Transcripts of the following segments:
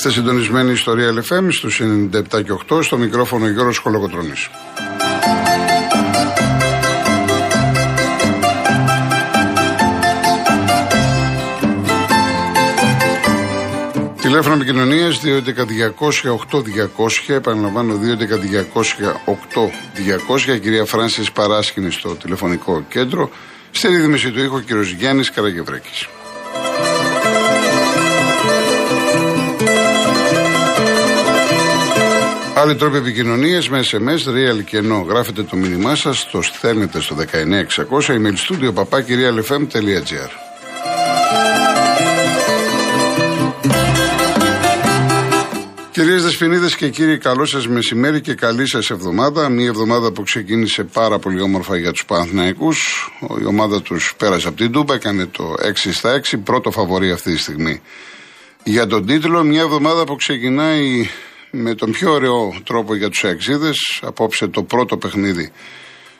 Είστε συντονισμένοι ιστορία LFM στους 97 και 8 στο μικρόφωνο Γιώργος Κολοκοτρώνης. Τηλέφωνο επικοινωνίας 2.11.200.8.200. Επαναλαμβάνω 2.11.200.8.200. Κυρία Φράνση Παράσκηνη στο τηλεφωνικό κέντρο. Στη ρύθμιση του ήχου κύριος Γιάννης Καραγευρέκη. Άλλοι τρόποι επικοινωνίας με SMS, real και ενώ γράφετε το μήνυμά σας, το στέλνετε στο 19600 email studio papakirialfm.gr. Κυρίες Δεσποινίδες και κύριοι, καλό σας μεσημέρι και καλή σας εβδομάδα. Μια εβδομάδα που ξεκίνησε πάρα πολύ όμορφα για τους Παναθηναϊκούς. Η ομάδα τους πέρασε από την Τούμπα, έκανε το 6 στα 6, πρώτο φαβορή αυτή τη στιγμή για τον τίτλο. Μια εβδομάδα που ξεκινάει με τον πιο ωραίο τρόπο για τους Αξίδε. Απόψε το πρώτο παιχνίδι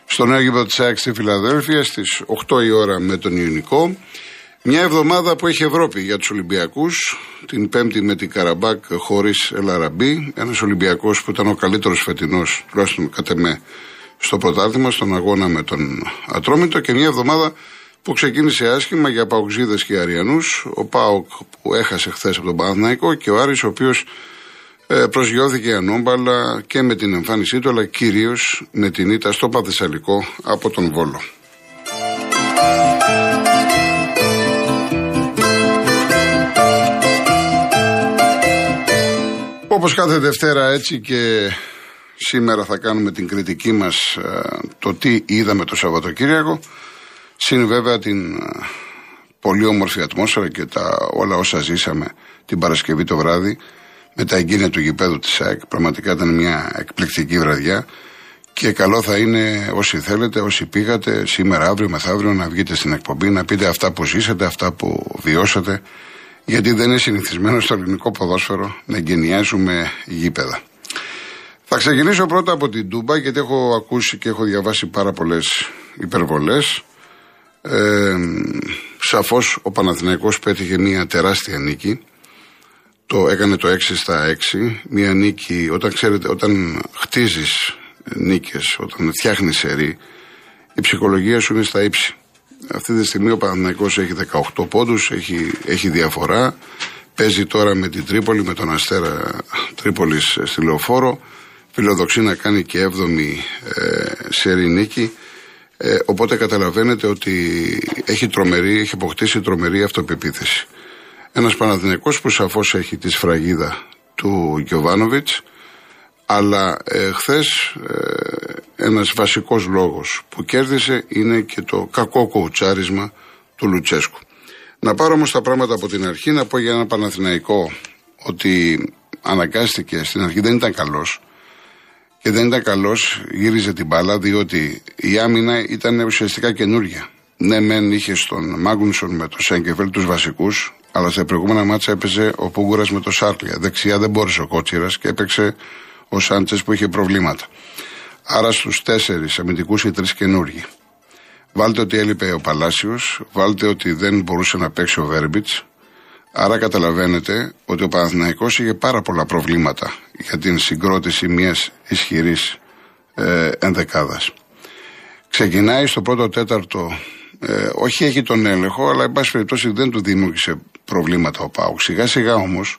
στο νέο γήπεδο της ΑΕΚ στη Φιλαδέλφια στις 8 η ώρα με τον Ιουνικό. Μια εβδομάδα που έχει Ευρώπη για τους Ολυμπιακούς. Την Πέμπτη με την Καραμπάκ χωρίς Ελαραμπή. Ένας Ολυμπιακός που ήταν ο καλύτερος φετινός, τουλάχιστον κατά με, στο πρωτάθλημα, στον αγώνα με τον Ατρόμητο. Και μια εβδομάδα που ξεκίνησε άσχημα για Παοξίδες και Αριανούς. Ο Πάοκ που έχασε χθες από τον Παναθναϊκό και ο Άρης ο οποίος ε, προσγειώθηκε ανώμπαλα και με την εμφάνισή του, αλλά κυρίως με την ήττα στο Παθεσσαλικό από τον Βόλο. Όπως κάθε Δευτέρα έτσι και σήμερα θα κάνουμε την κριτική μας ε, το τι είδαμε το Σαββατοκύριακο. Συν βέβαια την ε, πολύ όμορφη ατμόσφαιρα και τα όλα όσα ζήσαμε την Παρασκευή το βράδυ με τα εγκίνια του γηπέδου της ΑΕΚ. Πραγματικά ήταν μια εκπληκτική βραδιά και καλό θα είναι όσοι θέλετε, όσοι πήγατε σήμερα, αύριο, μεθαύριο να βγείτε στην εκπομπή, να πείτε αυτά που ζήσατε, αυτά που βιώσατε γιατί δεν είναι συνηθισμένο στο ελληνικό ποδόσφαιρο να εγκαινιάζουμε γήπεδα. Θα ξεκινήσω πρώτα από την Τούμπα γιατί έχω ακούσει και έχω διαβάσει πάρα πολλές υπερβολές. Ε, Σαφώς ο Παναθηναϊκός πέτυχε μια τεράστια νίκη. Το έκανε το 6 στα 6. Μια νίκη, όταν ξέρετε, όταν χτίζεις νίκες, όταν φτιάχνεις σερή, η ψυχολογία σου είναι στα ύψη. Αυτή τη στιγμή ο Παναθηναϊκός έχει 18 πόντους, έχει, έχει διαφορά. Παίζει τώρα με την Τρίπολη, με τον Αστέρα Τρίπολης στη Λεωφόρο. Φιλοδοξεί να κάνει και 7η ε, σερή νίκη. Ε, οπότε καταλαβαίνετε ότι έχει τρομερή, έχει αποκτήσει τρομερή αυτοπεποίθηση. Ένας Παναθηναϊκός που σαφώς έχει τη σφραγίδα του Γιωβάνοβιτς, αλλά ε, χθες ε, ένας βασικός λόγος που κέρδισε είναι και το κακό κοουτσάρισμα του Λουτσέσκου. Να πάρω όμως τα πράγματα από την αρχή, να πω για ένα Παναθηναϊκό ότι αναγκάστηκε στην αρχή δεν ήταν καλός και δεν ήταν καλός, γύριζε την μπάλα διότι η άμυνα ήταν ουσιαστικά καινούργια. Ναι, μεν είχε στον Μάγνουσον με τον Σέγκεφελ τους βασικούς, αλλά σε προηγούμενα μάτσα έπαιζε ο Πούγκουρας με τον Σάρκλια. Δεξιά δεν μπόρεσε ο Κότσιρας και έπαιξε ο Σάντσες που είχε προβλήματα. Άρα στους τέσσερις αμυντικούς οι τρεις καινούργοι. Βάλτε ότι έλειπε ο Παλάσιος, βάλτε ότι δεν μπορούσε να παίξει ο Βέρμπιτς. Άρα καταλαβαίνετε ότι ο Παναθηναϊκός είχε πάρα πολλά προβλήματα για την συγκρότηση μιας ισχυρής ε, ενδεκάδας. Ξεκινάει στο πρώτο τέταρτο, ε, όχι έχει τον έλεγχο, αλλά εν πάση περιπτώσει δεν του δημιούργησε προβλήματα ο Πάουκ. Σιγά σιγά όμως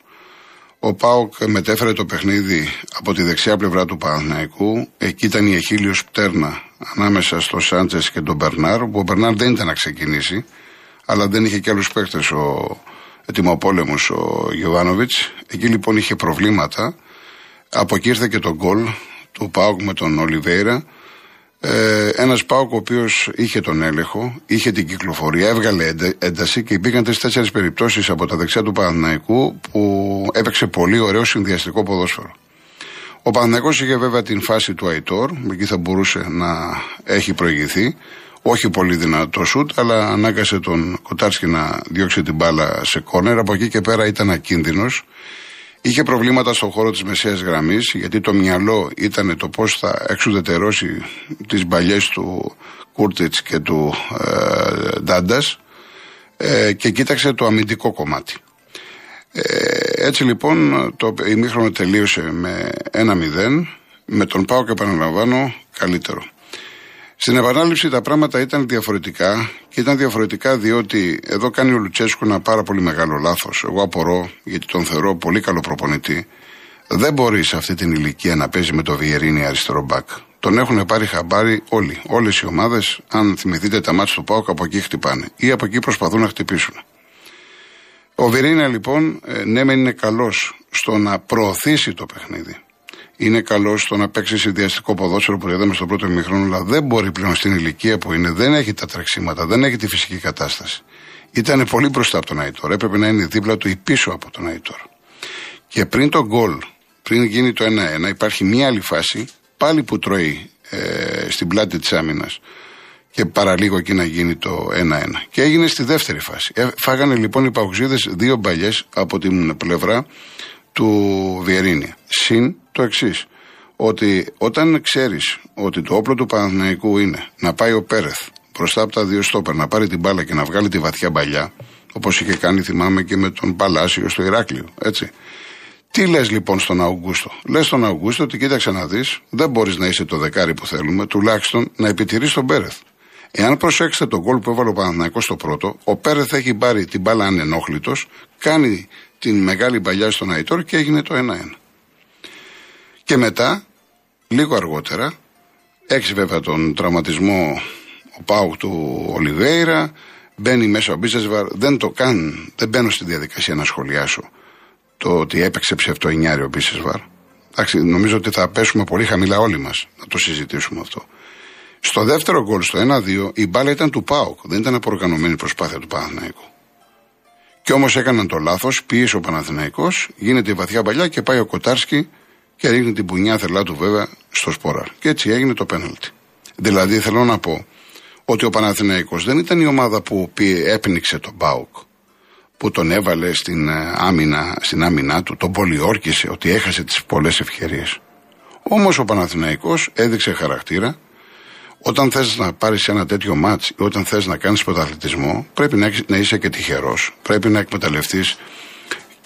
ο Πάοκ μετέφερε το παιχνίδι από τη δεξιά πλευρά του Παναθηναϊκού. Εκεί ήταν η εχίλιο πτέρνα ανάμεσα στο Σάντζες και τον Μπερνάρ, όπου ο Μπερνάρ δεν ήταν να ξεκινήσει, αλλά δεν είχε και άλλους παίχτε ο ετοιμοπόλεμος ο Γιωβάνοβιτς. Εκεί λοιπόν είχε προβλήματα. Από εκεί ήρθε και το γκολ του Πάοκ με τον Ολιβέηρα. Ε, Ένας Πάοκ ο οποίος είχε τον έλεγχο, είχε την κυκλοφορία, έβγαλε ένταση και υπήρχαν τρει-τέσσερι περιπτώσεις από τα δεξιά του Παναναϊκού που έπαιξε πολύ ωραίο συνδυαστικό ποδόσφαιρο. Ο Παναναϊκός είχε βέβαια την φάση του Αϊτόρ, εκεί θα μπορούσε να έχει προηγηθεί. Όχι πολύ δυνατό σουτ, αλλά ανάγκασε τον Κοτάρσκι να διώξει την μπάλα σε κόρνερ. Από εκεί και πέρα ήταν ακίνδυνος. Είχε προβλήματα στον χώρο της μεσαίας γραμμής, γιατί το μυαλό ήταν το πώς θα εξουδετερώσει τις μπαλιές του Κούρτιτς και του ε, Ντάντας ε, και κοίταξε το αμυντικό κομμάτι. Ε, έτσι λοιπόν το ημίχρονο τελείωσε με ένα 0 με τον Πάο και επαναλαμβάνω καλύτερο. Στην επανάληψη τα πράγματα ήταν διαφορετικά και ήταν διαφορετικά διότι εδώ κάνει ο Λουτσέσκου ένα πάρα πολύ μεγάλο λάθος. Εγώ απορώ γιατί τον θεωρώ πολύ καλό προπονητή. Δεν μπορεί σε αυτή την ηλικία να παίζει με το Βιερίνη αριστερό μπακ. Τον έχουν πάρει χαμπάρι όλοι. Όλες οι ομάδες, αν θυμηθείτε τα μάτια του Πάουκ, από εκεί χτυπάνε ή από εκεί προσπαθούν να χτυπήσουν. Ο Βιερίνια λοιπόν, ε, ναι, μεν είναι καλός στο να προωθήσει το παιχνίδι είναι καλό στο να παίξει συνδυαστικό ποδόσφαιρο που είδαμε στο πρώτο ημιχρόνο, αλλά δεν μπορεί πλέον στην ηλικία που είναι, δεν έχει τα τρεξίματα, δεν έχει τη φυσική κατάσταση. Ήταν πολύ μπροστά από τον Αϊτόρ. Έπρεπε να είναι δίπλα του ή πίσω από τον Αϊτόρ. Και πριν το γκολ, πριν γίνει το 1-1, υπάρχει μια άλλη φάση, πάλι που τρώει ε, στην πλάτη της άμυνας και παραλίγο εκεί να γίνει το 1-1. Και έγινε στη δεύτερη φάση. Ε, φάγανε λοιπόν οι Παουξίδε δύο μπαλιές από την πλευρά του Βιερίνια. Συν το εξής. Ότι όταν ξέρεις ότι το όπλο του Παναθηναϊκού είναι να πάει ο Πέρεθ μπροστά από τα δύο στόπερ, να πάρει την μπάλα και να βγάλει τη βαθιά μπαλιά, όπως είχε κάνει, θυμάμαι, και με τον Παλάσιο στο Ηράκλειο, έτσι. Τι λες λοιπόν στον Αουγκούστο. Λες στον Αουγκούστο ότι κοίταξε να δεις, δεν μπορείς να είσαι το δεκάρι που θέλουμε, τουλάχιστον να επιτηρείς τον Πέρεθ. Εάν προσέξετε τον γκολ που έβαλε ο Παναθηναϊκός στο πρώτο, ο Πέρεθ έχει πάρει την μπάλα ανενόχλητος, κάνει την μεγάλη παλιά στον Αϊτόρ και έγινε το 1-1. Και μετά, λίγο αργότερα, έξι βέβαια τον τραυματισμό ο Πάουκ του Ολιβέηρα, μπαίνει μέσα ο Μπίσεσβαρ, δεν το καν, δεν μπαίνω στη διαδικασία να σχολιάσω το ότι έπαιξε ψευτοενιάρι ο Μπίσεσβαρ. Εντάξει, νομίζω ότι θα πέσουμε πολύ χαμηλά όλοι μας να το συζητήσουμε αυτό. Στο δεύτερο γκολ, στο 1-2, η μπάλα ήταν του Πάουκ, δεν ήταν αποργανωμένη προσπάθεια του Παναθηναϊκού. Και όμως έκαναν το λάθος, πίεσε ο Παναθηναϊκός, γίνεται η βαθιά παλιά και πάει ο Κοτάρσκι και ρίχνει την πουνιά θελά του βέβαια στο σποράρ. Και έτσι έγινε το πέναλτι. Δηλαδή θέλω να πω ότι ο Παναθηναϊκός δεν ήταν η ομάδα που έπνιξε τον Μπάουκ, που τον έβαλε στην ε, άμυνα, στην άμυνά του, τον πολιόρκησε ότι έχασε τις πολλές ευκαιρίες. Όμως ο Παναθηναϊκός έδειξε χαρακτήρα, όταν θες να πάρεις ένα τέτοιο μάτς ή όταν θες να κάνεις πρωταθλητισμό, πρέπει να, να είσαι και τυχερός. Πρέπει να εκμεταλλευτείς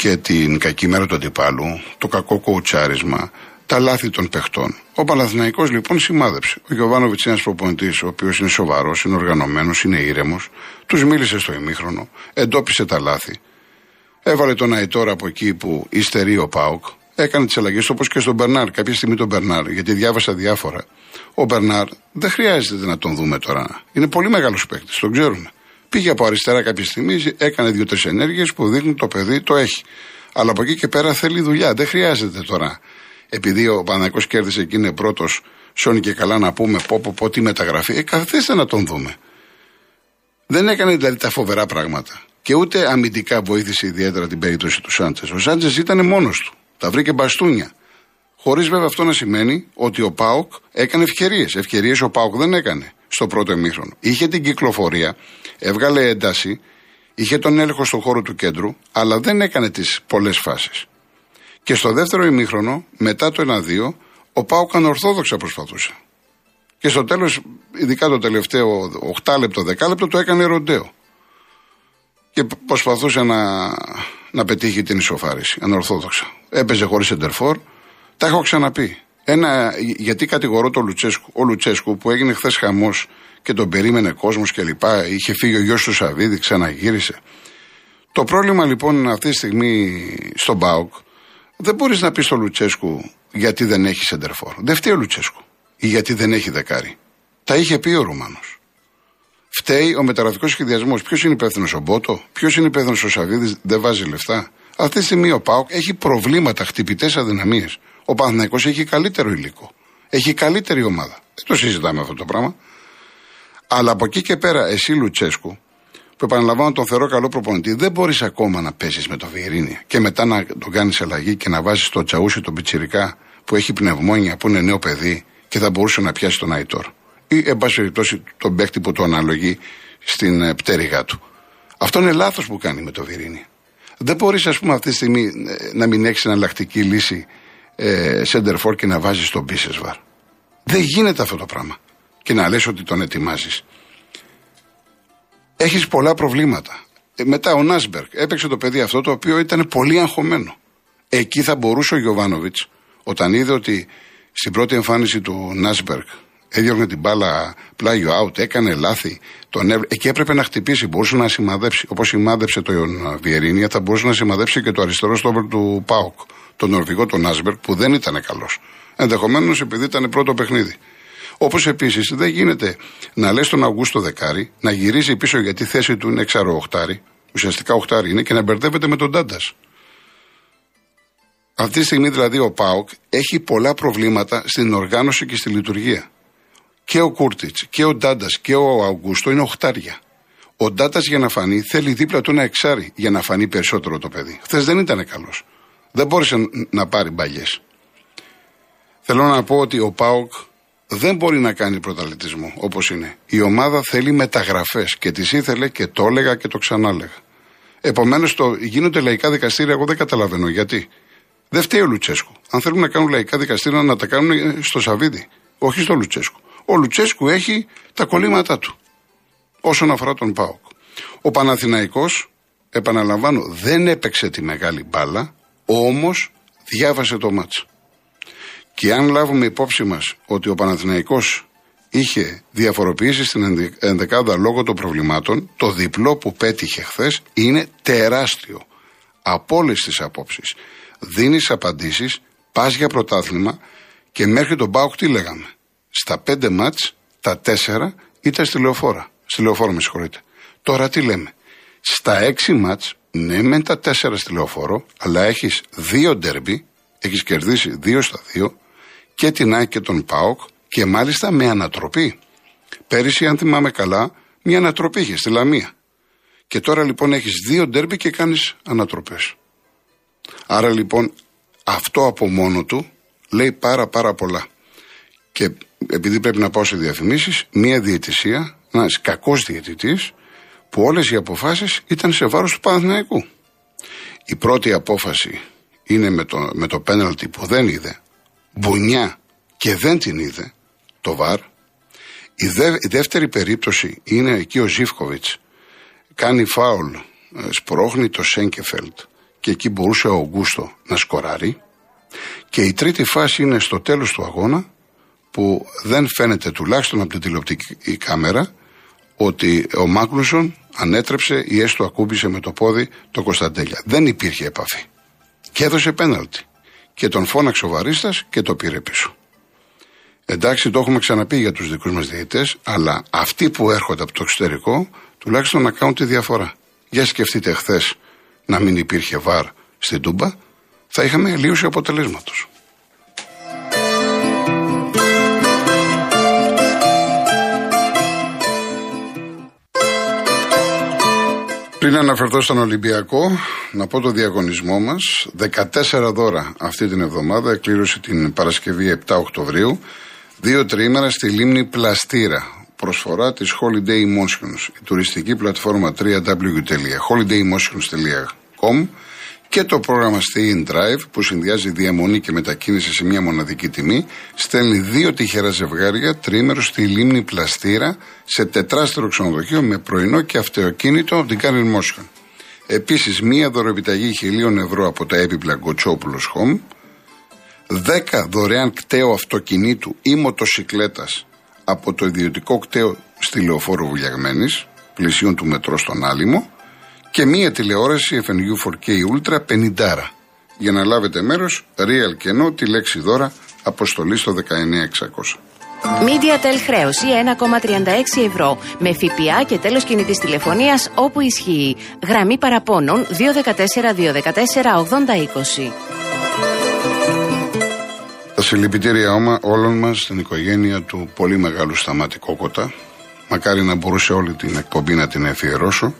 και την κακή μέρα του αντιπάλου, το κακό κοουτσάρισμα, τα λάθη των παιχτών. Ο Παναθηναϊκός λοιπόν σημάδεψε. Ο Γιωβάνοβιτς είναι ένας προπονητής, ο οποίος είναι σοβαρός, είναι οργανωμένος, είναι ήρεμος. Τους μίλησε στο ημίχρονο, εντόπισε τα λάθη. Έβαλε τον Αϊτόρα από εκεί που υστερεί ο Πάουκ. Έκανε τις αλλαγές όπως και στον Μπερνάρ. Κάποια στιγμή τον Μπερνάρ, γιατί διάβασα διάφορα. Ο Μπερνάρ δεν χρειάζεται να τον δούμε τώρα. Είναι πολύ μεγάλος παίκτης, τον ξέρουμε. Πήγε από αριστερά κάποια στιγμή, έκανε δύο-τρεις ενέργειες που δείχνουν το παιδί το έχει. Αλλά από εκεί και πέρα θέλει δουλειά. Δεν χρειάζεται τώρα. Επειδή ο Παναγικό κέρδισε και είναι πρώτος, σώνει και καλά να πούμε πω, πω, πω τι μεταγραφή. Ε, καθίστε να τον δούμε. Δεν έκανε δηλαδή τα φοβερά πράγματα. Και ούτε αμυντικά βοήθησε ιδιαίτερα την περίπτωση του Σάντσε. Ο Σάντσε ήταν μόνος του. Τα βρήκε μπαστούνια. Χωρίς βέβαια αυτό να σημαίνει ότι ο Πάοκ έκανε ευκαιρίες. Ευκαιρίες ο Πάοκ δεν έκανε στο πρώτο ημίχρονο. Είχε την κυκλοφορία, έβγαλε ένταση, είχε τον έλεγχο στον χώρο του κέντρου, αλλά δεν έκανε τις πολλές φάσεις. Και στο δεύτερο ημίχρονο, μετά το 1-2, ο Πάοκ ανορθόδοξα προσπαθούσε. Και στο τέλος, ειδικά το τελευταίο 8 λεπτό, 10 λεπτό, το έκανε ροντέο. Και προσπαθούσε να, να πετύχει την ισοφάριση, ανορθόδοξα. Έπαιζε χωρίς εντερφόρ. Τα έχω ξαναπεί. Ένα, γιατί κατηγορώ τον Λουτσέσκου, ο Λουτσέσκου που έγινε χθες χαμός και τον περίμενε κόσμος κλπ. Είχε φύγει ο γιος του Σαββίδη, ξαναγύρισε. Το πρόβλημα λοιπόν αυτή τη στιγμή στον Μπάουκ δεν μπορείς να πεις στο Λουτσέσκου γιατί δεν έχει σεντερφόρ. Δεν φταίει ο Λουτσέσκου. Ή γιατί δεν έχει δεκάρι. Τα είχε πει ο Ρουμάνο. Φταίει ο μεταγραφικός σχεδιασμός. Ποιος είναι υπεύθυνος ο Μπότο, ποιος είναι υπεύθυνος ο Σαββίδης, δεν βάζει λεφτά. Αυτή τη στιγμή ο Πάοκ έχει προβλήματα, χτυπητές αδυναμίες. Ο Παναθηναϊκός έχει καλύτερο υλικό. Έχει καλύτερη ομάδα. Δεν το συζητάμε αυτό το πράγμα. Αλλά από εκεί και πέρα, εσύ Λουτσέσκου, που επαναλαμβάνω τον θεωρώ καλό προπονητή, δεν μπορείς ακόμα να πέσει με το Βιερίνια και μετά να τον κάνεις αλλαγή και να βάζεις το τσαούσι τον Πιτσυρικά που έχει πνευμόνια, που είναι νέο παιδί και θα μπορούσε να πιάσει τον Αϊτόρ. Ή, εν πάση περιπτώσει, τον παίκτη που το αναλογεί στην ε, πτέρυγά του. Αυτό είναι λάθος που κάνει με το Βιερίνια. Δεν μπορείς, ας πούμε, αυτή τη στιγμή ε, να μην έχεις εναλλακτική λύση ε, σέντερφορ και να βάζεις τον Μπίσεσβαρ. Δεν γίνεται αυτό το πράγμα. Και να λες ότι τον ετοιμάζεις. Έχεις πολλά προβλήματα. Ε, μετά ο Νάσμπερκ έπαιξε το παιδί αυτό το οποίο ήταν πολύ αγχωμένο. Εκεί θα μπορούσε ο Γιωβάνοβιτς, όταν είδε ότι στην πρώτη εμφάνιση του Νάσμπερκ έδιωχνε την μπάλα πλάγιο out, έκανε λάθη. Τον Εκεί έπρεπε να χτυπήσει, μπορούσε να σημαδέψει. Όπως σημάδεψε τον Βιερίνια, θα μπορούσε να σημαδέψει και το αριστερό στόπερ του Πάοκ, τον Νορβηγό, τον Νάσμπερκ, που δεν ήταν καλός. Ενδεχομένως επειδή ήταν πρώτο παιχνίδι. Όπως επίσης δεν γίνεται να λες τον Αυγούστο Δεκάρη να γυρίσει πίσω γιατί η θέση του είναι εξαρό οχτάρι, ουσιαστικά οχτάρι είναι, και να μπερδεύεται με τον Τάντα. Αυτή τη στιγμή δηλαδή ο ΠΑΟΚ έχει πολλά προβλήματα στην οργάνωση και στη λειτουργία. Και ο Κούρτιτς και ο Ντάντας και ο Αυγούστο είναι οχτάρια. Ο Ντάντας για να φανεί θέλει δίπλα του ένα εξάρι για να φανεί περισσότερο το παιδί. Χθες δεν ήταν καλός. Δεν μπόρεσε να πάρει μπαλιές. Θέλω να πω ότι ο Πάοκ δεν μπορεί να κάνει πρωταθλητισμό όπως είναι. Η ομάδα θέλει μεταγραφές και τις ήθελε και το έλεγα και το ξανάλεγα. Επομένως γίνονται λαϊκά δικαστήρια, εγώ δεν καταλαβαίνω γιατί. Δεν φταίει ο Λουτσέσκου. Αν θέλουν να κάνουν λαϊκά δικαστήρια, να τα κάνουν στο Σαββίδι, όχι στο Λουτσέσκου. Ο Λουτσέσκου έχει τα κολλήματά του όσον αφορά τον Πάοκ. Ο Παναθηναϊκός, επαναλαμβάνω, δεν έπαιξε τη μεγάλη μπάλα, όμως διάβασε το μάτσο. Και αν λάβουμε υπόψη μας ότι ο Παναθηναϊκός είχε διαφοροποιήσει στην ενδεκάδα λόγω των προβλημάτων, το διπλό που πέτυχε χθες είναι τεράστιο. Από όλες τις απόψεις. Δίνεις απαντήσεις, πας για πρωτάθλημα και μέχρι τον Πάοκ τι λέγαμε. Στα πέντε μάτς, τα τέσσερα ήταν στη λεωφόρα. Στη λεωφόρα, με συγχωρείτε. Τώρα τι λέμε. Στα έξι μάτς, ναι, μεν τα τέσσερα στη λεωφόρο, αλλά έχεις δύο ντέρμπι, έχεις κερδίσει δύο στα δύο, και την ΑΕΚ και τον ΠΑΟΚ και μάλιστα με ανατροπή. Πέρυσι, αν θυμάμαι καλά, μια ανατροπή είχες στη Λαμία. Και τώρα λοιπόν έχεις δύο ντέρμπι και κάνεις ανατροπές. Άρα λοιπόν αυτό από μόνο του λέει πάρα πάρα πολλά. Και επειδή πρέπει να πάω σε διαφημίσεις, μια διαιτησία, ένας κακός διαιτητής, που όλες οι αποφάσεις ήταν σε βάρος του Παναθηναϊκού. Η πρώτη απόφαση είναι με το, με το πέναλτι που δεν είδε, μπουνιά και δεν την είδε, το βαρ. Η, η δεύτερη περίπτωση είναι εκεί ο Ζήφκοβιτς κάνει φάουλ, ε, σπρώχνει το Σέγκεφελτ και εκεί μπορούσε ο Ογκούστο να σκοράρει. Και η τρίτη φάση είναι στο τέλος του αγώνα που δεν φαίνεται τουλάχιστον από την τηλεοπτική κάμερα ότι ο Μάκλουσον ανέτρεψε ή έστω ακούμπησε με το πόδι το Κωνσταντέλια. Δεν υπήρχε επαφή. Και έδωσε πέναλτι και τον φώναξε ο Βαρίστας και το πήρε πίσω. Εντάξει, το έχουμε ξαναπεί για τους δικούς μας διαιτητές, αλλά αυτοί που έρχονται από το εξωτερικό τουλάχιστον να κάνουν τη διαφορά. Για σκεφτείτε χθες να μην υπήρχε βαρ στην Τούμπα, θα είχαμε αλλίωση αποτελέσματος. Πριν αναφερθώ στον Ολυμπιακό, να πω το διαγωνισμό μας. 14 δώρα αυτή την εβδομάδα, εκκλήρωση την Παρασκευή 7 Οκτωβρίου. Δύο τρίμερα στη λίμνη Πλαστήρα. Προσφορά της Holiday Emotions. Η τουριστική πλατφόρμα www.holidaymotions.com και το πρόγραμμα Stay in Drive που συνδυάζει διαμονή και μετακίνηση σε μια μοναδική τιμή στέλνει δύο τυχερά ζευγάρια τρίμερο στη λίμνη Πλαστήρα σε τετράστερο ξενοδοχείο με πρωινό και αυτοκίνητο από την Κάνιν Motion. Επίσης, μία δωρεοπιταγή χιλίων ευρώ από τα έπιπλα Γκοτσόπουλο Home, 10 δωρεάν κταίο αυτοκινήτου ή μοτοσυκλέτας από το ιδιωτικό κταίο στη Λεωφόρο Βουλιαγμένης, πλησίων του μετρό στον Άλυμο, και μία τηλεόραση FNU 4K Ultra 50. Για να λάβετε μέρος, real και ενώ τη λέξη δώρα, αποστολή στο 19600. MediaTel χρέωση 1,36 ευρώ με ΦΠΑ και τέλος κινητής τηλεφωνίας όπου ισχύει. Γραμμή παραπώνων 214 214 8020. Τα συλληπιτήρια όμα όλων μας στην οικογένεια του πολύ μεγάλου Σταμάτη Κόκοτα. Μακάρι να μπορούσε όλη την εκπομπή να την αφιερώσω.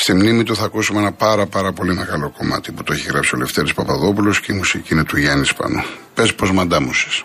Στη μνήμη του θα ακούσουμε ένα πάρα πάρα πολύ μεγάλο κομμάτι που το έχει γράψει ο Λευτέρης Παπαδόπουλος και η μουσική είναι του Γιάννης Σπανού. Πες πως μαντάμουσες.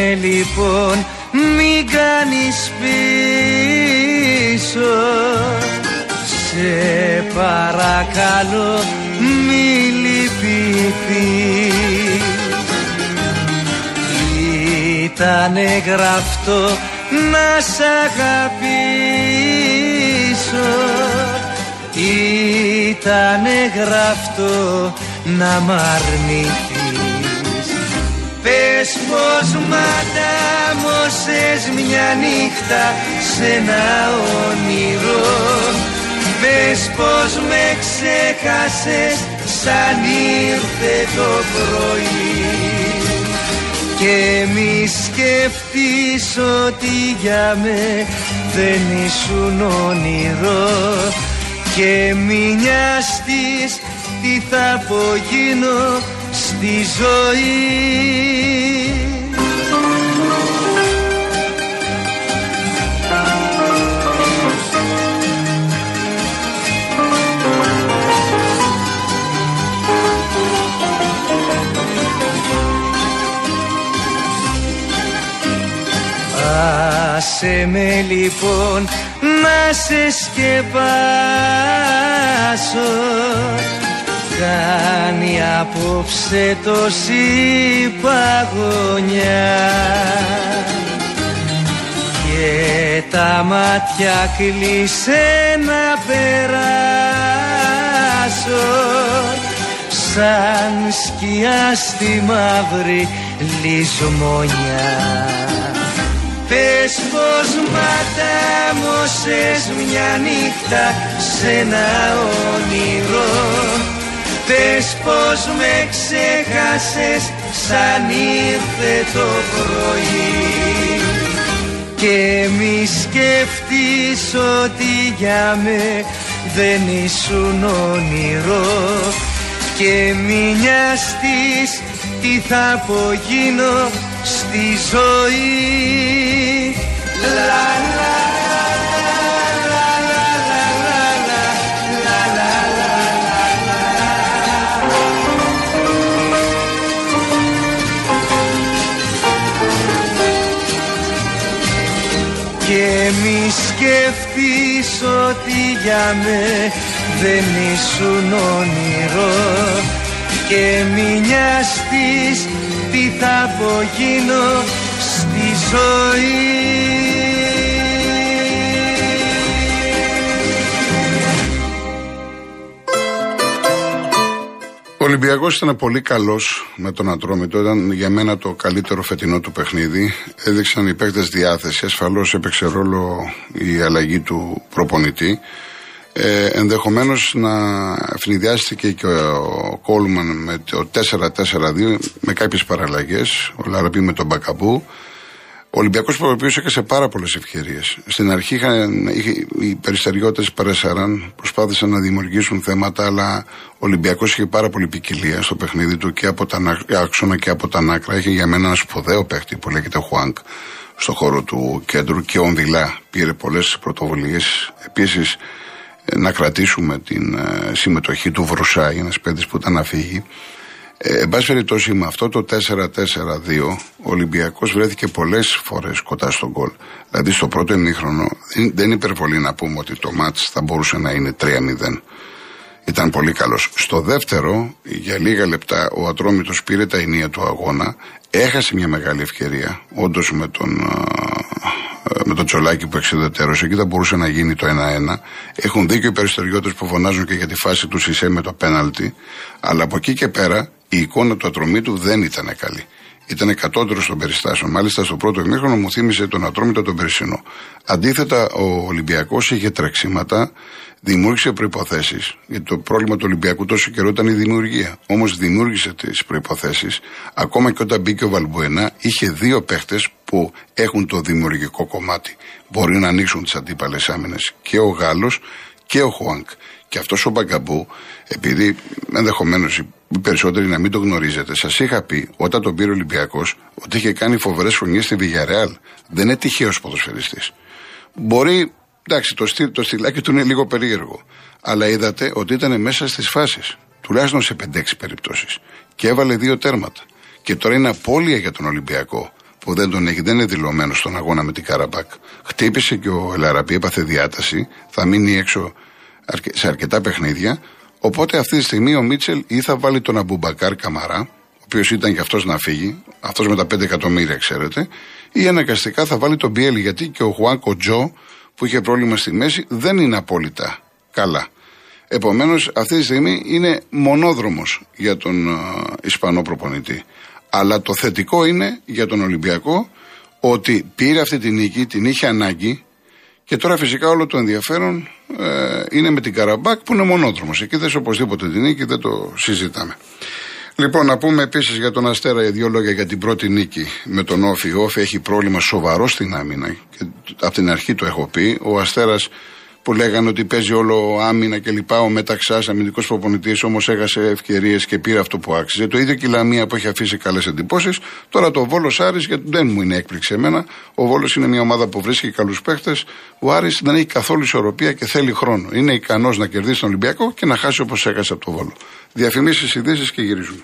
Με λοιπόν μην κάνεις πίσω. Σε παρακαλώ μη λυπηθείς. Ήτανε γραφτό να σ' αγαπήσω. Ήτανε γραφτό να μ' αρνηθείς Πες πως ματάμωσες μια νύχτα σε ένα όνειρο. Πες πως με ξέχασες σαν ήρθε το πρωί. Και μη σκεφτείς ότι για με δεν ήσουν όνειρο. Και μη νοιαστείς τι θα απογίνω στη ζωή. Άσε με λοιπόν να σε σκεπάσω Κάνει απόψε τόση παγωνιά Και τα μάτια κλείσε να περάσω. Σαν σκιά στη μαύρη λησμονιά. Πες πως ματάμωσες μια νύχτα σε ένα όνειρο Πες πως με ξέχασες σαν ήρθε το πρωί. Και μη σκεφτείς ότι για με δεν ήσουν όνειρο. Και μη νοιαστείς τι θα απογίνω στη ζωή και μη σκεφτείς ότι για με δεν ήσουν όνειρο και μη νοιαστείς τι θα απογίνω στη ζωή Ολυμπιακός ήταν πολύ καλός με τον Ατρόμητο. Ήταν για μένα το καλύτερο φετινό του παιχνίδι. Έδειξαν οι παίκτες διάθεση. Ασφαλώς έπαιξε ρόλο η αλλαγή του προπονητή. Ε, Ενδεχομένως να ευνηδιάστηκε και ο Κόλμαν με το 4-4-2 με κάποιες παραλλαγές. Ο Λαραπή με τον Μπακαμπού. Ο Ολυμπιακός Παπαπίου έκασε πάρα πολλές ευκαιρίες. Στην αρχή είχαν, είχε, οι περιστεριώτε παρέσαραν, προσπάθησαν να δημιουργήσουν θέματα, αλλά ο Ολυμπιακός είχε πάρα πολύ ποικιλία στο παιχνίδι του και από τα άξονα και από τα άκρα. Είχε για μένα ένα σπουδαίο παίχτη που λέγεται Χουάνκ στο χώρο του κέντρου και ο Ονδιλά πήρε πολλές πρωτοβουλίες. Επίσης να κρατήσουμε την ε, συμμετοχή του Βρουσάη, ένας παιδί που ήταν να φύγει. Ε, εν πάση περιπτώσει, με αυτό το 4-4-2, ο Ολυμπιακός βρέθηκε πολλές φορές κοντά στον γκολ. Δηλαδή, στο πρώτο ημίχρονο, δεν είναι υπερβολή να πούμε ότι το μάτς θα μπορούσε να είναι 3-0. Ήταν πολύ καλός. Στο δεύτερο, για λίγα λεπτά, ο Ατρόμητος πήρε τα ενία του αγώνα, έχασε μια μεγάλη ευκαιρία, όντως με τον ε, με τον Τσολάκη που εξεδετερό, εκεί θα μπορούσε να γίνει το 1-1. Έχουν δίκιο οι περιστοριώτε που φωνάζουν και για τη φάση του Σισε με το πέναλτι. Αλλά από εκεί και πέρα η εικόνα του ατρωμίτου δεν ήταν καλή. Ήταν κατώτερος των περιστάσεων. Μάλιστα στο πρώτο ημίχρονο μου θύμισε τον ατρόμητο τον Περσινό. Αντίθετα, ο Ολυμπιακός είχε τρεξίματα, δημιούργησε προποθέσει. Γιατί το πρόβλημα του Ολυμπιακού τόσο καιρό ήταν η δημιουργία. Όμως δημιούργησε τις προποθέσει. Ακόμα και όταν μπήκε ο Βαλμπουενά, είχε δύο παίχτες που έχουν το δημιουργικό κομμάτι. Μπορεί να ανοίξουν τις αντίπαλες άμυνες. Και ο Γάλλος και ο Χουάνκ. Και αυτός ο Μπαγκαμπού, επειδή ενδεχομένως οι περισσότεροι να μην το γνωρίζετε, σας είχα πει όταν τον πήρε ο Ολυμπιακός ότι είχε κάνει φοβερές χρονιέ στη Βηγιαρεάλ. Δεν είναι τυχαίος ποδοσφαιριστής. Μπορεί, εντάξει, το, στυλ, το στυλάκι του είναι λίγο περίεργο. Αλλά είδατε ότι ήταν μέσα στις φάσεις. Τουλάχιστον σε 5-6 περιπτώσεις. Και έβαλε δύο τέρματα. Και τώρα είναι απώλεια για τον Ολυμπιακό. που δεν τον έχει, δεν είναι δηλωμένος στον αγώνα με την Καραμπάκ. Χτύπησε και ο Ελαραπή, έπαθε διάταση, θα μείνει έξω σε αρκετά παιχνίδια. Οπότε αυτή τη στιγμή ο Μίτσελ ή θα βάλει τον Αμπουμπακάρ Καμαρά, ο οποίος ήταν και αυτός να φύγει, αυτός με τα 5 εκατομμύρια, ξέρετε, ή αναγκαστικά θα βάλει τον Μπιέλ, γιατί και ο Χουάνκο Τζο, που είχε πρόβλημα στη μέση, δεν είναι απόλυτα καλά. Επομένως, αυτή τη στιγμή είναι μονόδρομος για τον uh, Ισπανό προπονητή. Αλλά το θετικό είναι για τον Ολυμπιακό ότι πήρε αυτή την νίκη, την είχε ανάγκη και τώρα φυσικά όλο το ενδιαφέρον ε, είναι με την Καραμπάκ που είναι μονόδρομος. Εκεί δεν οπωσδήποτε την νίκη, δεν το συζητάμε. Λοιπόν, να πούμε επίσης για τον Αστέρα δύο λόγια για την πρώτη νίκη με τον Όφη. Ο Όφη έχει πρόβλημα σοβαρό στην άμυνα και από την αρχή το έχω πει. Ο Αστέρας που λέγανε ότι παίζει όλο άμυνα κλπ. Ο Μεταξά, αμυντικός προπονητής, όμως έχασε ευκαιρίες και πήρε αυτό που άξιζε. Το ίδιο και η Λαμία που έχει αφήσει καλές εντυπώσεις. Τώρα το Βόλος Άρης, γιατί δεν μου είναι έκπληξη εμένα. Ο Βόλος είναι μια ομάδα που βρίσκει καλούς παίχτες. Ο Άρης δεν έχει καθόλου ισορροπία και θέλει χρόνο. Είναι ικανός να κερδίσει τον Ολυμπιακό και να χάσει όπως έχασε από το Βόλο. Διαφημίσεις, ειδήσεις και γυρίζουμε.